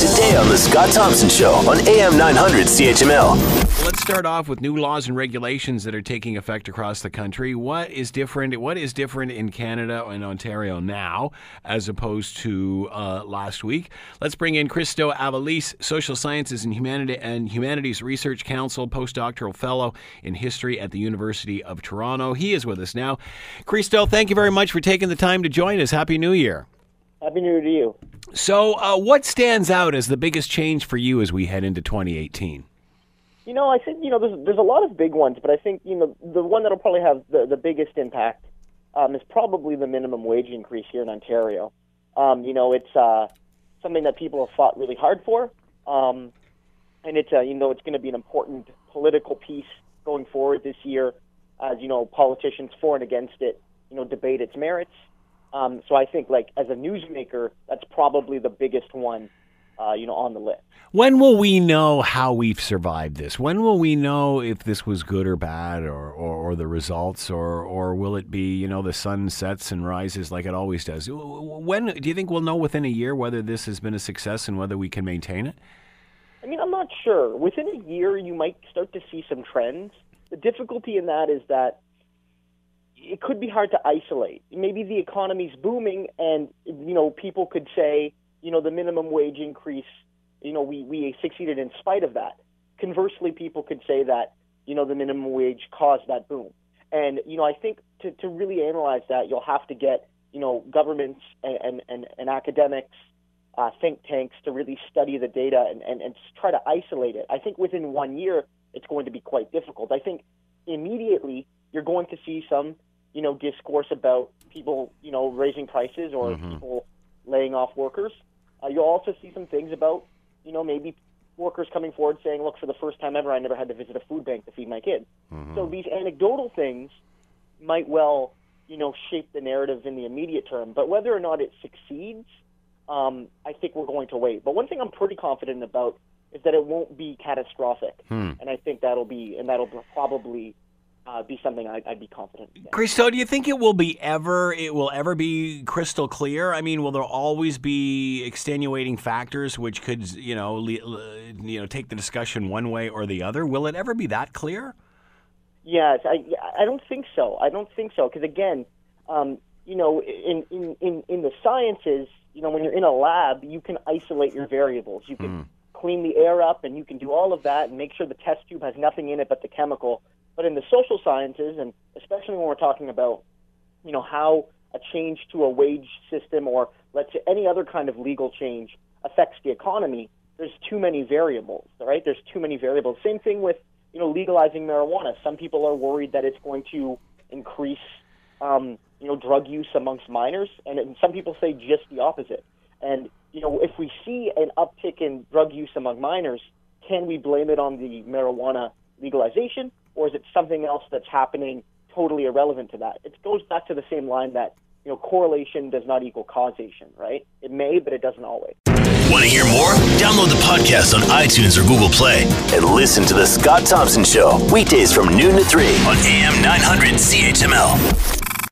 Today on The Scott Thompson Show on AM 900 CHML. Let's start off with new laws and regulations that are taking effect across the country. What is different? What is different in Canada and Ontario now as opposed to uh, last week? Let's bring in Christo Aivalis, Social Sciences and Humanity and Humanities Research Council, postdoctoral fellow in history at the University of Toronto. He is with us now. Christo, thank you very much for taking the time to join us. Happy New Year. Happy New Year to you. So, uh, what stands out as the biggest change for you as we head into 2018? You know, I think you know there's there's a lot of big ones, but I think you know the one that'll probably have the, the biggest impact um, is probably the minimum wage increase here in Ontario. Um, you know, it's uh, something that people have fought really hard for, um, and it's uh, you know it's going to be an important political piece going forward this year, as you know politicians for and against it, you know, debate its merits. Um, so I think, like as a newsmaker, that's probably the biggest one, uh, you know, on the list. When will we know how we've survived this? When will we know if this was good or bad, or, or, or the results, or or will it be you know the sun sets and rises like it always does? When do you think we'll know within a year whether this has been a success and whether we can maintain it? I mean, I'm not sure. Within a year, you might start to see some trends. The difficulty in that is that it could be hard to isolate. Maybe the economy's booming, and you know people could say, you know, the minimum wage increase, you know, we we succeeded in spite of that. Conversely, people could say that, you know, the minimum wage caused that boom. And you know, I think to to really analyze that, you'll have to get you know governments and and and academics, uh, think tanks to really study the data and, and and try to isolate it. I think within one year, it's going to be quite difficult. I think immediately you're going to see some you know, discourse about people, you know, raising prices or mm-hmm. people laying off workers. Uh, you'll also see some things about, you know, maybe workers coming forward saying, look, for the first time ever, I never had to visit a food bank to feed my kid. Mm-hmm. So these anecdotal things might well, you know, shape the narrative in the immediate term. But whether or not it succeeds, um, I think we're going to wait. But one thing I'm pretty confident about is that it won't be catastrophic, hmm. and I think that'll be and that'll probably uh, be something I'd, I'd, be confident. In. Christo, do you think it will be ever? It will ever be crystal clear? I mean, will there always be extenuating factors which could, you know, le- you know, take the discussion one way or the other? Will it ever be that clear? Yes, I, I don't think so. I don't think so because again, um, you know, in, in, in, in the sciences, you know, when you're in a lab, you can isolate your variables. You can mm. clean the air up, and you can do all of that and make sure the test tube has nothing in it but the chemical but in the social sciences, and especially when we're talking about, you know, how a change to a wage system or let's say any other kind of legal change affects the economy, there's too many variables, right? There's too many variables. Same thing with, you know, legalizing marijuana. Some people are worried that it's going to increase, um, you know, drug use amongst minors, and some people say just the opposite. And you know, if we see an uptick in drug use among minors, can we blame it on the marijuana legalization, or is it something else that's happening totally irrelevant to that? It goes back to the same line that you know correlation does not equal causation, right? It may, but it doesn't always. Want to hear more? Download the podcast on iTunes or Google Play and listen to the Scott Thompson Show weekdays from noon to three on AM 900 CHML.